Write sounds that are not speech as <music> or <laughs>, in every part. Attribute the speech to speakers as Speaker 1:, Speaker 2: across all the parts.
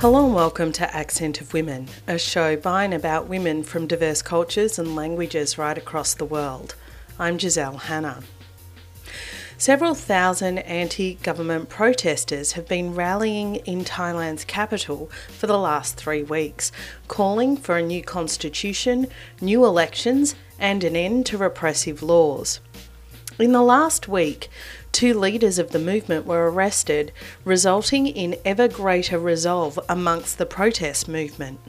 Speaker 1: Hello and welcome to Accent of Women, a show by and about women from diverse cultures and languages right across the world. I'm Giselle Hanna. Several thousand anti government protesters have been rallying in Thailand's capital for the last three weeks, calling for a new constitution, new elections, and an end to repressive laws. In the last week, two leaders of the movement were arrested, resulting in ever greater resolve amongst the protest movement.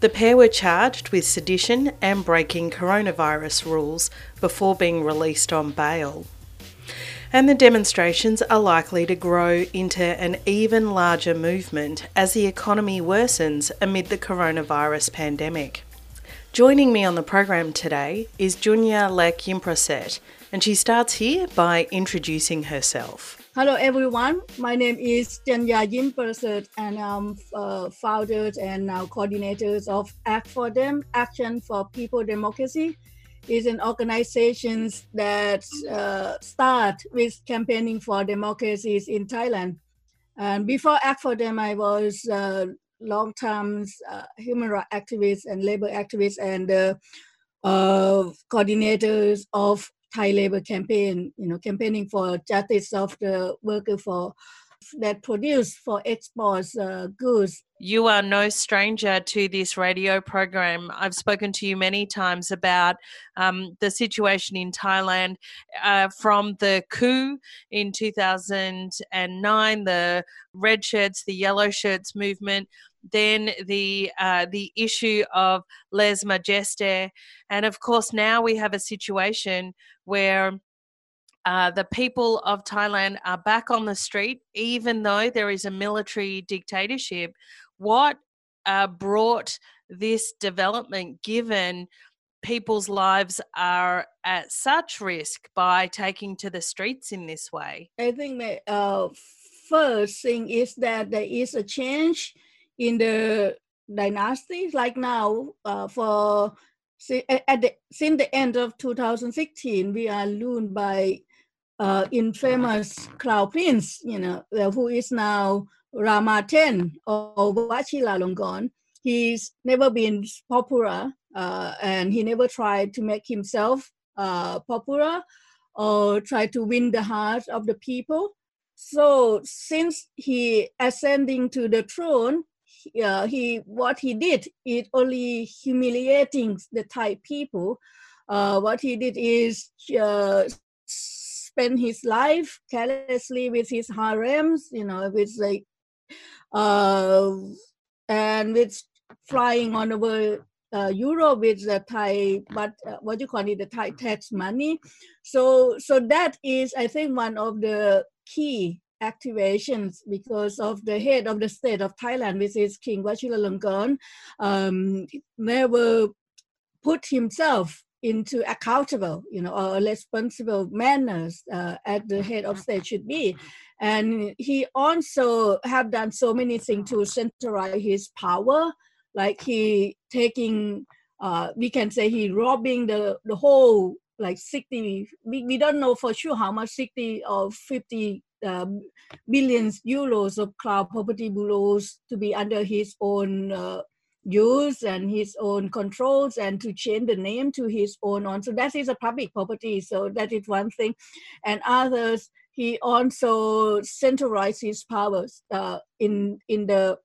Speaker 1: The pair were charged with sedition and breaking coronavirus rules before being released on bail. And the demonstrations are likely to grow into an even larger movement as the economy worsens amid the coronavirus pandemic. Joining me on the program today is Junya Lek Yimprasert, and she starts here by introducing herself.
Speaker 2: Hello, everyone. My name is Junya Yimprasert, and I'm uh, founder and now coordinators of Act4Dem, Action for People Democracy. is an organization that uh, start with campaigning for democracies in Thailand. And before Act4Dem, I was uh, long-term uh, human rights activist and labor activist and uh, coordinators of Thai labor campaign, you know, campaigning for justice of the worker for that produce for exports uh, goods.
Speaker 1: You are no stranger to this radio program. I've spoken to you many times about um, the situation in Thailand uh, from the coup in 2009, the red shirts, the yellow shirts movement, then the uh, the issue of lèse-majestés, and of course now we have a situation where uh, the people of Thailand are back on the street, even though there is a military dictatorship. What uh, brought this development, given people's lives are at such risk by taking to the streets in this way?
Speaker 2: I think the uh, first thing is that there is a change in the dynasty. Like now, uh, for at the, since the end of 2016, we are ruled by uh, infamous Crown Prince, you know, uh, who is now Rama 10 or Vajiralongkorn. He's never been popular uh, and he never tried to make himself uh, popular or try to win the heart of the people. So since he ascending to the throne, uh, he what he did is only humiliating the Thai people. Uh, what he did is uh, spend his life carelessly with his harems, you know, with like, uh, and with flying on over uh, Europe with the Thai, but uh, what you call it, the Thai tax money. So, so that is, I think, one of the key activations because of the head of the state of Thailand, which is King Vajiralongkorn, um, never put himself into accountable, you know, or responsible manners uh, at the head of state should be. And he also have done so many things to centralize his power, like he taking, uh, we can say he robbing the, the whole like 60, we, we don't know for sure how much 60 or 50 um, billions euros of Crown Property Bureaus to be under his own uh, use and his own controls and to change the name to his own on. So that is a public property. So that is one thing. And others, he also centralized his powers uh, in in the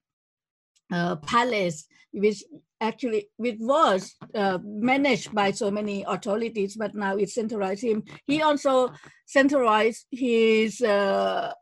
Speaker 2: uh, palace, which actually which was uh, managed by so many authorities, but now it's centralized him. He also centralized his uh,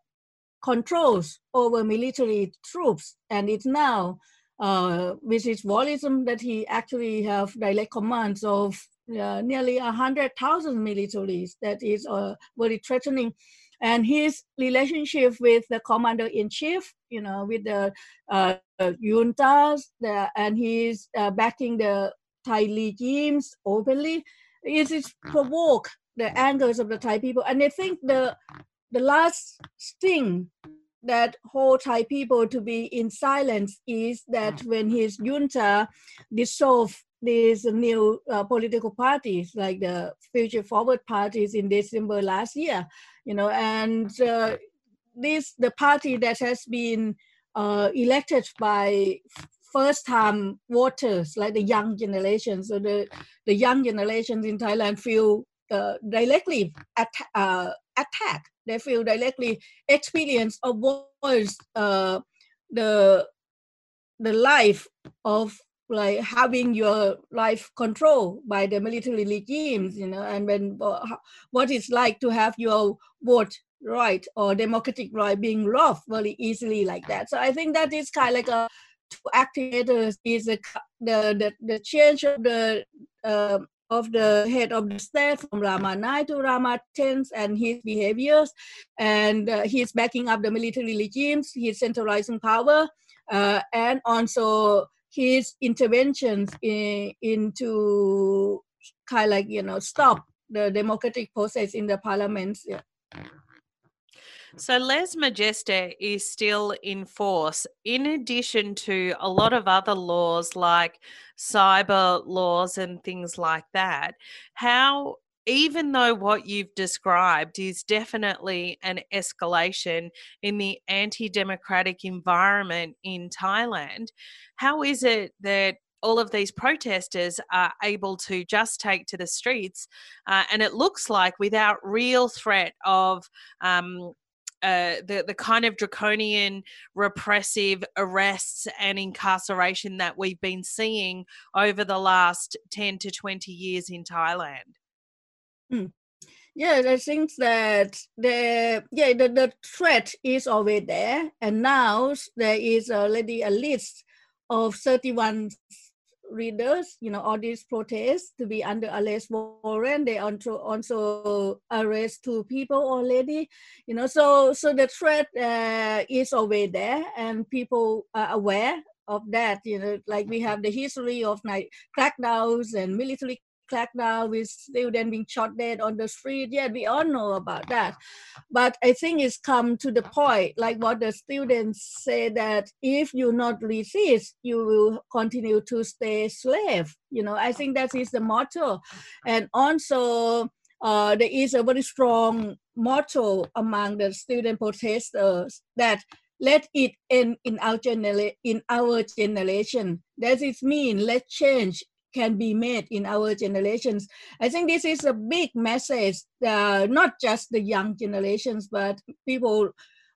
Speaker 2: controls over military troops, and it's now uh, with his volume that he actually have direct commands of uh, nearly 100,000 militaries. That is uh, very threatening. And his relationship with the commander-in-chief, you know, with the uh, juntas, the, and he's uh, backing the Thai regimes openly, it is provoke the angers of the Thai people. And I think the the last thing that hold Thai people to be in silence is that mm. when his junta dissolved these new uh, political parties like the Future Forward parties in December last year, you know, and uh, this the party that has been uh, elected by first time voters like the young generation. So the the young generations in thailand feel uh, directly at, uh, attacked they feel directly experience or voice uh, the the life of like having your life controlled by the military regimes you know and when uh, what it's like to have your vote right or democratic right being robbed very easily like that so i think that is kind of like a two activators is a, the, the the change of the uh, of the head of the state from Rama 9 to Rama 10 and his behaviors and uh, he's backing up the military regimes he's centralizing power uh, and also his interventions in, into kind of like you know stop the democratic process in the parliaments yeah.
Speaker 1: So Lèse-Majesté is still in force, in addition to a lot of other laws like cyber laws and things like that. How even though what you've described is definitely an escalation in the anti democratic environment in Thailand, how is it that all of these protesters are able to just take to the streets, uh, and it looks like without real threat of um, uh, the the kind of draconian repressive arrests and incarceration that we've been seeing over the last 10 to 20 years in Thailand.
Speaker 2: Mm. Yeah, I think that the yeah the, the threat is always there, and now there is already a list of 31 readers, you know, all these protests to be under arrest warrant. They also also arrest two people already, you know. So so the threat uh, is always there, and people are aware of that. You know, like we have the history of like crackdowns and military crackdown with students being shot dead on the street. Yeah, we all know about that. But I think it's come to the point, like what the students say that if you not resist, you will continue to stay slave. You know, I think that is the motto. And also, uh, there is a very strong motto among the student protesters that let it end in our, genera- in our generation. That is mean let change can be made in our generations. I think this is a big message, uh, not just the young generations, but people,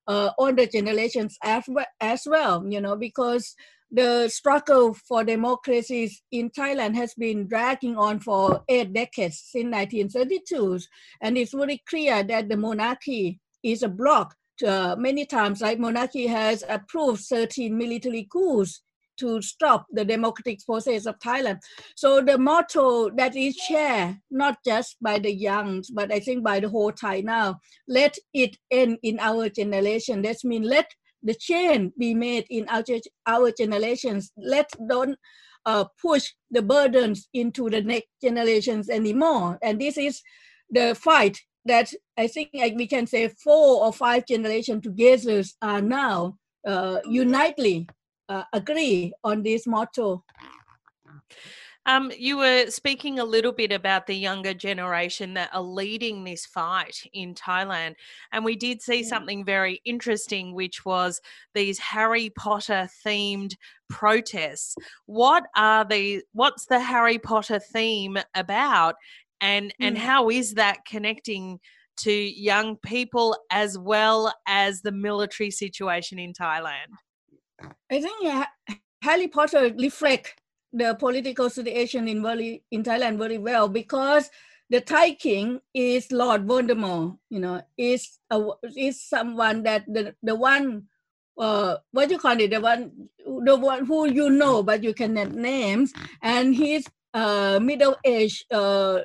Speaker 2: uh, older generations as well, as well, you know, because the struggle for democracy in Thailand has been dragging on for eight decades since 1932. And it's very clear that the monarchy is a block uh, many times, like monarchy has approved 13 military coups to stop the democratic process of Thailand. So the motto that is shared not just by the young, but I think by the whole Thai now, let it end in our generation. That means let the change be made in our, our generations. Let don't uh, push the burdens into the next generations anymore. And this is the fight that I think like we can say four or five generations together are now uh, unitely uh, agree on this motto.
Speaker 1: Um, you were speaking a little bit about the younger generation that are leading this fight in Thailand. And we did see yeah. something very interesting, which was these Harry Potter themed protests. What are the what's the Harry Potter theme about? And and how is that connecting to young people as well as the military situation in Thailand?
Speaker 2: I think Harry Potter reflect the political situation in very in Thailand very well because the Thai king is Lord Voldemort. You know, is a, is someone that the the one uh, what you call it the one the one who you know but you cannot names and he's uh, middle age uh,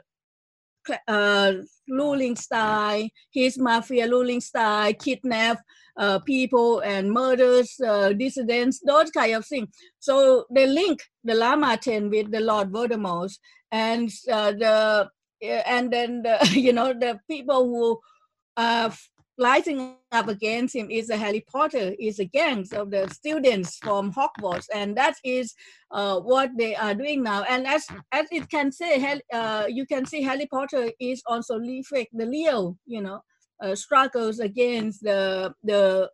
Speaker 2: uh, ruling style, his mafia ruling style, kidnap uh, people and murders, uh, dissidents, those kind of things. So they link the Lama 10 with the Lord Voldemort and uh, the and then the, <laughs> you know the people who are rising up against him is a Harry Potter, is a gang of the students from Hogwarts, and that is uh, what they are doing now. And as as it can say, uh, you can see Harry Potter is also reflect the Leo, you know, uh, struggles against the the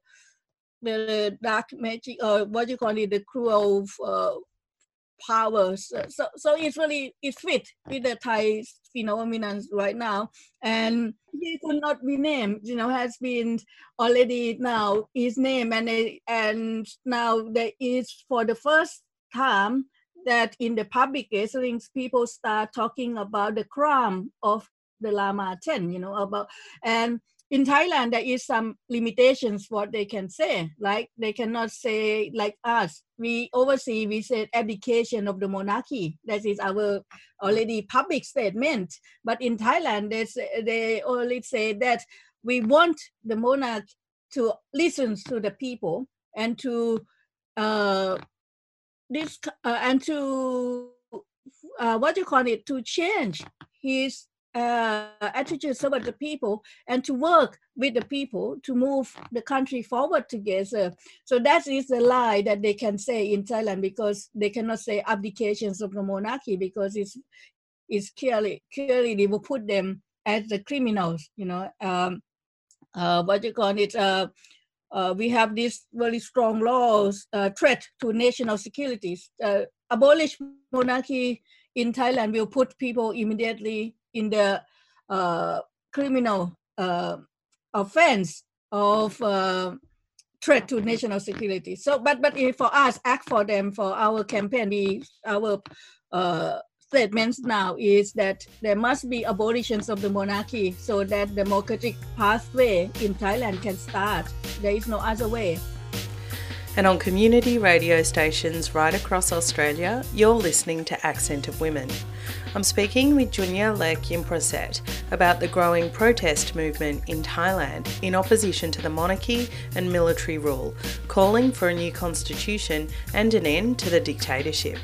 Speaker 2: the dark magic or what you call it, the cruel uh, powers. So, so it's really it fit with the Thai phenomenon right now, and he could not be named. You know, has been already now his name, and and now there is for the first time that in the public gatherings people start talking about the crime of the Lama 10, you know, about and in Thailand, there is some limitations what they can say. Like they cannot say like us. We oversee we said abdication of the monarchy. That is our already public statement. But in Thailand, they they only say that we want the monarch to listen to the people and to uh, this uh, and to uh, what you call it to change his uh, attitude toward the people and to work with the people to move the country forward together. So that is the lie that they can say in Thailand because they cannot say abdications of the monarchy because it's it's clearly clearly they will put them as the criminals. You know, um, uh, what you call it? Uh, uh, we have these very strong laws uh, threat to national security. Uh, abolish monarchy in Thailand will put people immediately in the uh, criminal uh, offense of uh, threat to national security. So, but but for us, Act4Dem for our campaign, we our uh, statements now is that there must be abolitions of the monarchy so that democratic pathway in Thailand can start. There is no other way.
Speaker 1: And on community radio stations right across Australia, you're listening to Accent of Women. I'm speaking with Junya Lek about the growing protest movement in Thailand in opposition to the monarchy and military rule, calling for a new constitution and an end to the dictatorship.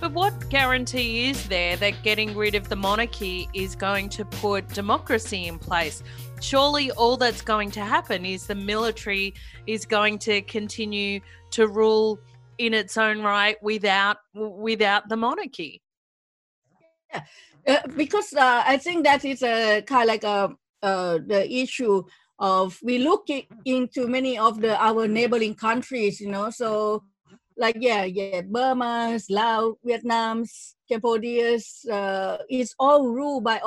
Speaker 3: But what guarantee is there that getting rid of the monarchy is going to put democracy in place? surely all that's going to happen is the military is going to continue to rule in its own right without without the monarchy
Speaker 2: yeah. Uh, because uh, i think that is a kind of like a uh, the issue of we look into many of the our neighboring countries you know so like yeah yeah burma laos vietnam cambodia uh, is all ruled by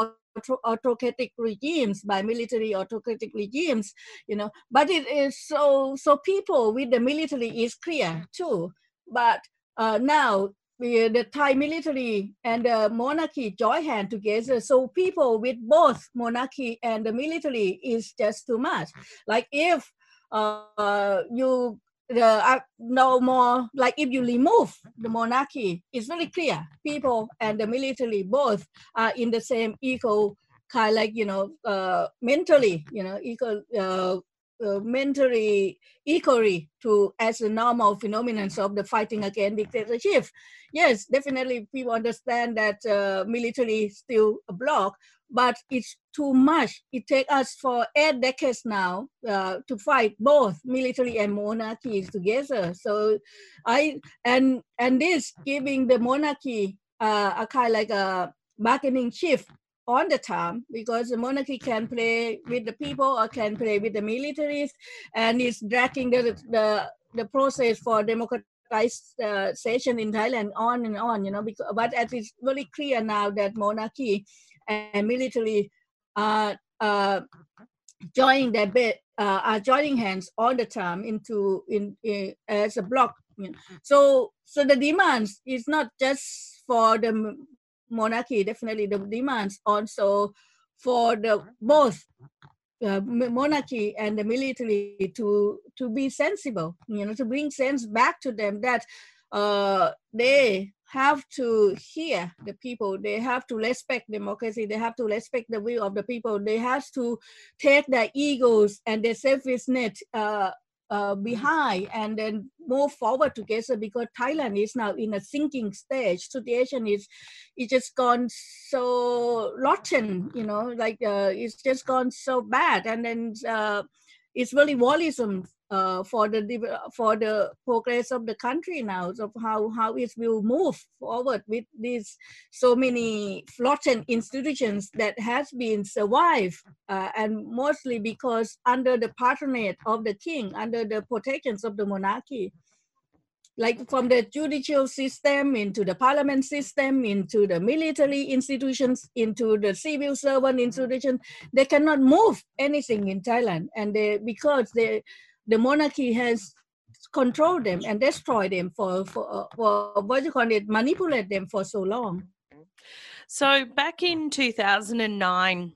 Speaker 2: autocratic regimes by military autocratic regimes you know. But it is so so people with the military is clear too. But uh, now the, the Thai military and the monarchy join hand together. So people with both monarchy and the military is just too much. Like if uh, you the uh, no more like if you remove the monarchy it's very clear people and the military both are in the same equal kind like you know uh, mentally you know equal uh, mentally equally to as a normal phenomenon of the fighting against dictatorship. Yes, definitely people understand that uh, military still a block, but it's too much. It takes us for eight decades now uh, to fight both military and monarchy together. So I and and this giving the monarchy uh, a kind of like a bargaining chip on the time because the monarchy can play with the people or can play with the militaries and it's dragging the the, the process for democratization in Thailand on and on, you know, because, but it is very clear now that monarchy and military are uh, joining their bit, uh, are joining hands all the time into in, in as a block. So so the demands is not just for the monarchy. Definitely the demands also for the both uh, monarchy and the military to to be sensible. You know, to bring sense back to them that uh, they have to hear the people they have to respect democracy they have to respect the will of the people they have to take their egos and their selfishness uh, uh, behind and then move forward together because Thailand is now in a sinking stage. Situation is it's just gone so rotten, you know, like uh, it's just gone so bad, and then uh, it's really volism uh, for the for the progress of the country now of how how it will move forward with these so many flourishing institutions that has been survived uh, and mostly because under the patronage of the king under the protections of the monarchy like from the judicial system into the parliament system into the military institutions into the civil servant institution they cannot move anything in thailand. And they because they the monarchy has controlled them and destroyed them for for, for what you call it? Manipulate them for so long.
Speaker 1: So back in 2009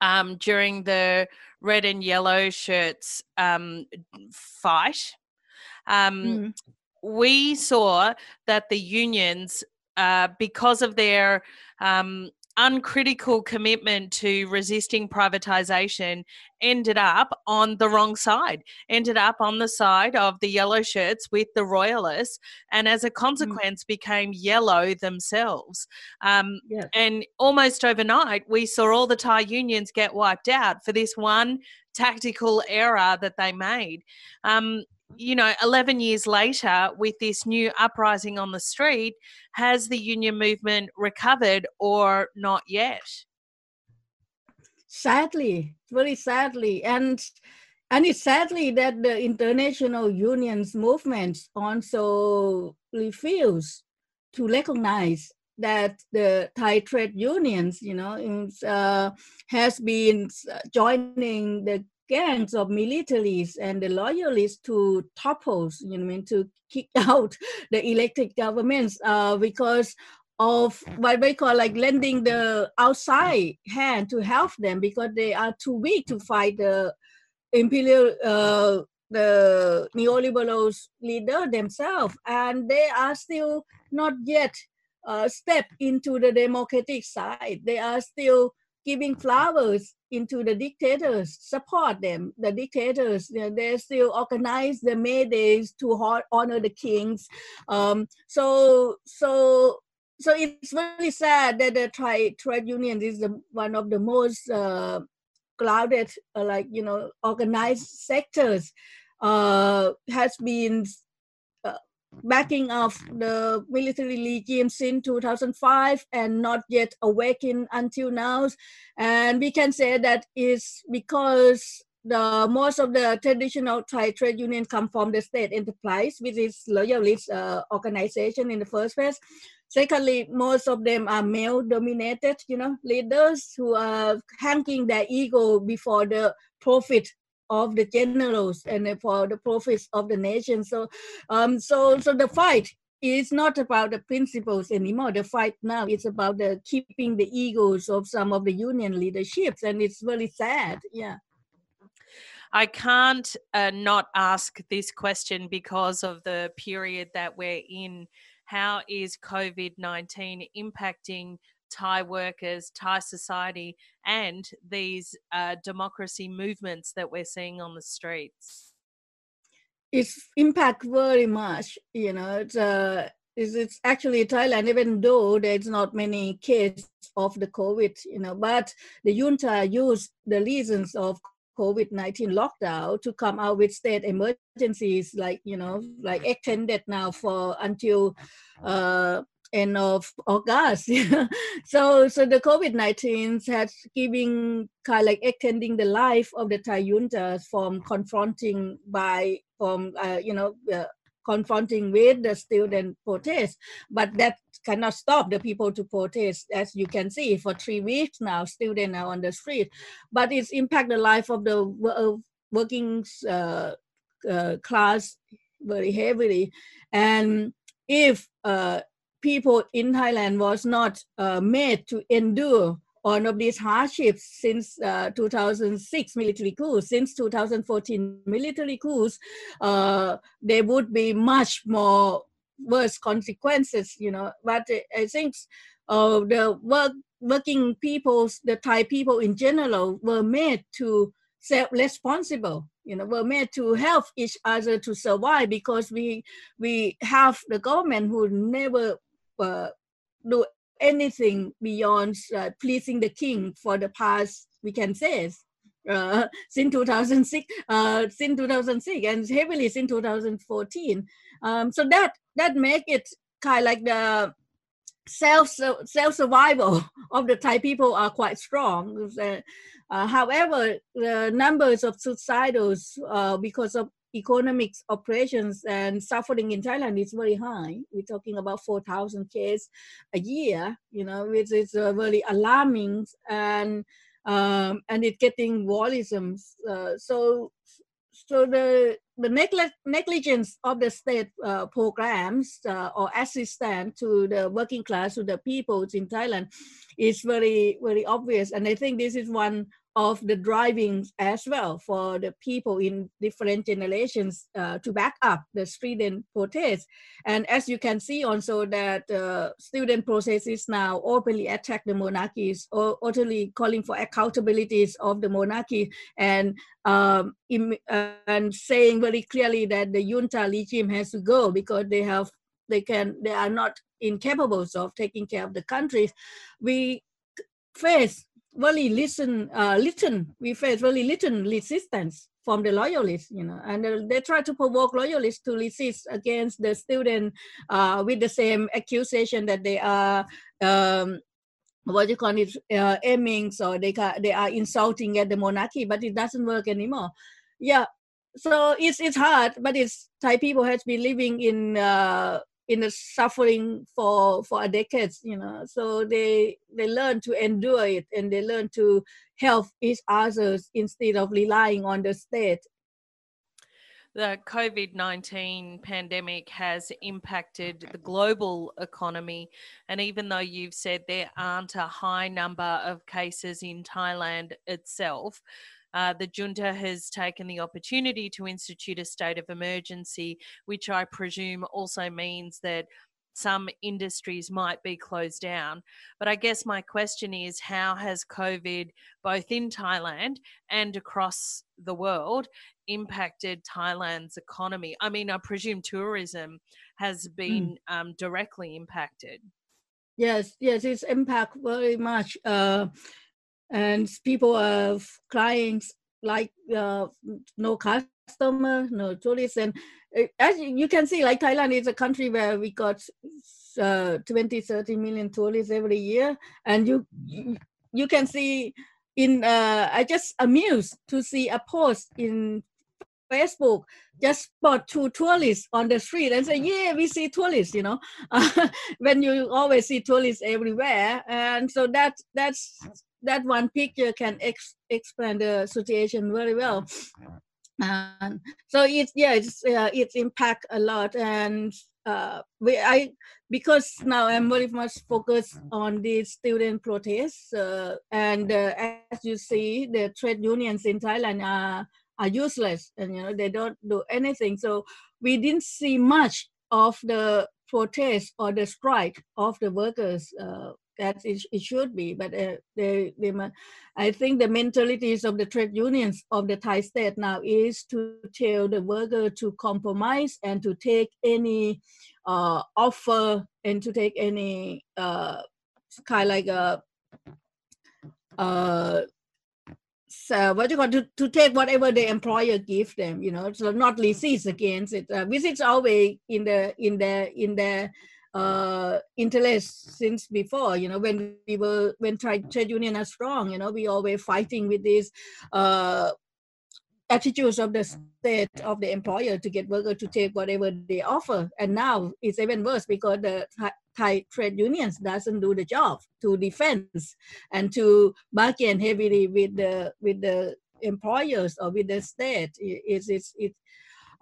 Speaker 1: um, during the red and yellow shirts um, fight um, mm we saw that the unions, uh, because of their um, uncritical commitment to resisting privatization ended up on the wrong side, ended up on the side of the yellow shirts with the royalists, and as a mm. consequence, mm. became yellow themselves. Um, yes. And almost overnight, we saw all the Thai unions get wiped out for this one tactical error that they made. Um, you know, 11 years later, with this new uprising on the street, has the union movement recovered or not yet?
Speaker 2: Sadly, very sadly. And and it's sadly that the international unions movements also refuse to recognize that the Thai trade unions, you know, uh, has been joining the gangs of militaries and the loyalists to topple, you know, I mean, to kick <laughs> out the elected governments uh, because of what we call like lending the outside hand to help them because they are too weak to fight the imperial uh, the neoliberal leader themselves. And they are still not yet uh, step into the democratic side. They are still giving flowers into the dictators, support them. The dictators, they still organize the May Days to honor the kings. Um, so, so, so it's very sad that the trade trade union is the, one of the most uh, clouded, uh, like you know, organized sectors. Uh, has been backing of the military regime since 2005 and not yet awakened until now. And we can say that is because the most of the traditional Thai trade union come from the state enterprise, which is loyalist uh, organization in the first place. Secondly, most of them are male dominated, you know, leaders who are hanging their ego before the profit of the generals and for the profits of the nation. So, um, so, so the fight is not about the principles anymore. The fight now is about the keeping the egos of some of the union leaderships, and it's really sad. Yeah.
Speaker 1: I can't uh, not ask this question because of the period that we're in. How is COVID 19 impacting Thai workers, Thai society, and these uh, democracy movements that we're seeing on the streets?
Speaker 2: It's impact very much. You know, it's, uh, it's, it's actually Thailand, even though there's not many cases of the COVID, you know, but the junta used the reasons of COVID-19 lockdown to come out with state emergencies like, you know, like extended now for until uh, end of August. so so the COVID-19 has giving kind of like extending the life of the Thai junta from confronting by from uh, you know uh, confronting with the student protest, but that cannot stop the people to protest. As you can see, for three weeks now, students are on the street, but it's impact the life of the uh, working uh, uh, class very heavily, and if uh, people in Thailand was not uh, made to endure all of these hardships since uh, 2006 military coup. Since 2014 military coups, uh, there would be much more worse consequences, you know. But I think uh, the work, working peoples, the Thai people in general, were made to self-responsible you know were made to help each other to survive because we we have the government who never uh, do anything beyond uh, pleasing the king for the past, we can say, <laughs> uh, since 2006, uh, since 2006, and heavily since 2014. Um, so that that make it kind of like the self self survival <laughs> of the Thai people are quite strong. Uh, however, the numbers of suicides uh, because of economic operations and suffering in Thailand is very high. We're talking about 4,000 cases a year, you know, which is uh, very alarming and um, and it's getting worrisome. Uh, so so the the negligence of the state uh, programs uh, or assistance to the working class to the people in Thailand is very very obvious and I think this is one of the driving as well for the people in different generations uh, to back up the student protest. And as you can see also that uh, student protest is now openly attack the monarchies or openly calling for accountabilities of the monarchy and um, in, uh, and saying very clearly that the junta regime has to go because they have they can they are not incapable of taking care of the country. We face very listen, uh, listen, we face very little resistance from the loyalists, you know, and uh, they try to provoke loyalists to resist against the student uh, with the same accusation that they are, um, what you call it, uh, aiming, so they, they are insulting at the monarchy, but it doesn't work anymore. Yeah, so it's it's hard, but it's Thai people has been living in uh, in the suffering for for a decades you know so they they learn to endure it and they learn to help each others instead of relying on the state
Speaker 1: the COVID 19 pandemic has impacted the global economy. And even though you've said there aren't a high number of cases in Thailand itself, uh, the junta has taken the opportunity to institute a state of emergency, which I presume also means that some industries might be closed down. But I guess my question is how has COVID, both in Thailand and across the world, impacted Thailand's economy? I mean, I presume tourism has been mm. um, directly impacted.
Speaker 2: Yes, yes, it's impact very much. Uh, and people are crying like uh, no customer, no tourists. And uh, as you can see, like Thailand is a country where we got uh, 20, 30 million tourists every year. And you, you can see in, uh, I just amused to see a post in Facebook just spot two tourists on the street and say, yeah, we see tourists, you know, <laughs> when you always see tourists everywhere. And so that that's that one picture can ex- explain the situation very well. And so it's yeah, it's uh, it's impact a lot, and uh, we I because now I'm very much focused on the student protests, uh, and uh, as you see, the trade unions in Thailand are are useless, and you know they don't do anything. So we didn't see much of the protest or the strike of the workers uh, that it, it should be. But uh, they, they, I think the mentalities of the trade unions of the Thai state now is to tell the worker to compromise and to take any uh, offer and to take any uh, kind of like a uh, so what you call to, to take whatever the employer give them, you know, so not resist against it. Uh, is always in the in the in the uh, interest since before. You know, when we were when trade, union are strong, you know, we always fighting with these uh, attitudes of the state of the employer to get worker to take whatever they offer. And now it's even worse because the Thai trade unions doesn't do the job to defend and to bargain heavily with the with the employers or with the state. It's it's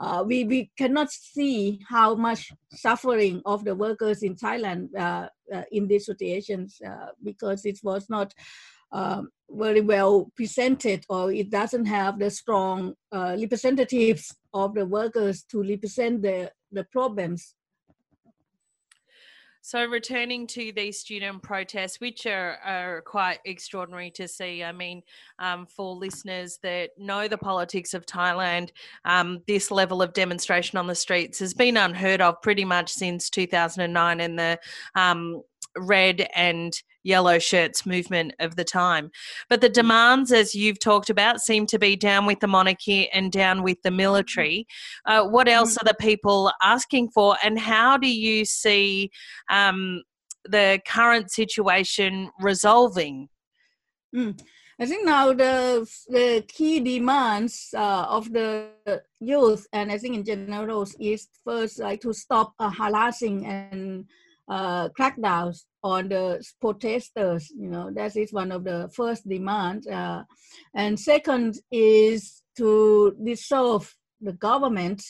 Speaker 2: uh, we, we cannot see how much suffering of the workers in Thailand uh, uh, in these situations uh, because it was not um, very well presented or it doesn't have the strong uh, representatives of the workers to represent the, the problems
Speaker 1: so, returning to these student protests, which are, are quite extraordinary to see. I mean, um, for listeners that know the politics of Thailand, um, this level of demonstration on the streets has been unheard of pretty much since 2009 and the um,
Speaker 3: red and yellow shirts movement of the time. But the demands, as you've talked about, seem to be down with the monarchy and down with the military. Uh, what else are the people asking for, and how do you see um, the current situation resolving?
Speaker 2: Mm. I think now the the key demands uh, of the youth and I think in general is first like to stop uh, harassing and uh, crackdowns on the protesters. You know that is one of the first demands, uh, and second is to dissolve the government.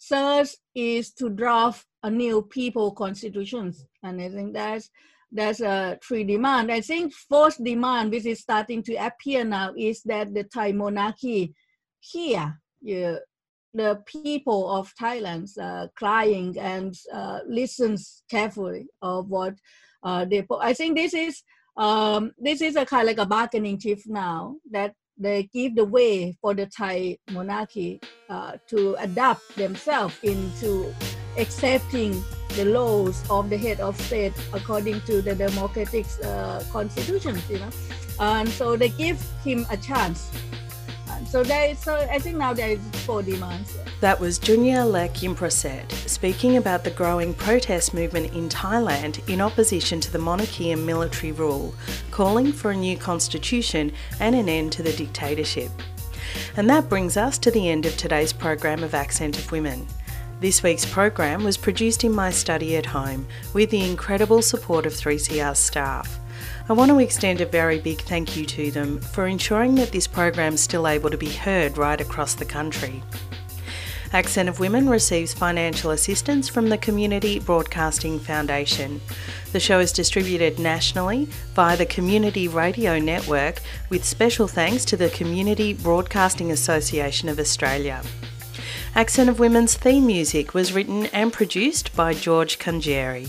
Speaker 2: Third is to draft a new people constitutions, and I think that's that's a three demand. I think fourth demand, which is starting to appear now, is that the Thai monarchy here, yeah, the people of Thailand uh, crying and uh, listens carefully of what uh, they. I think this is um, this is a kind of like a bargaining chip now that they give the way for the Thai monarchy uh, to adapt themselves into accepting the laws of the head of state according to the democratic uh, constitution, you know. And so they give him a chance. So there, so I think now there is four demands.
Speaker 1: That was Junya Yimprasert speaking about the growing protest movement in Thailand in opposition to the monarchy and military rule, calling for a new constitution and an end to the dictatorship. And that brings us to the end of today's program of Accent of Women. This week's program was produced in my study at home with the incredible support of 3CR staff. I want to extend a very big thank you to them for ensuring that this program is still able to be heard right across the country. Accent of Women receives financial assistance from the Community Broadcasting Foundation. The show is distributed nationally via the Community Radio Network with special thanks to the Community Broadcasting Association of Australia. Accent of Women's theme music was written and produced by George Conjeri.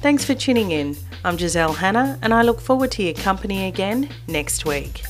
Speaker 1: Thanks for tuning in. I'm Giselle Hanna, and I look forward to your company again next week.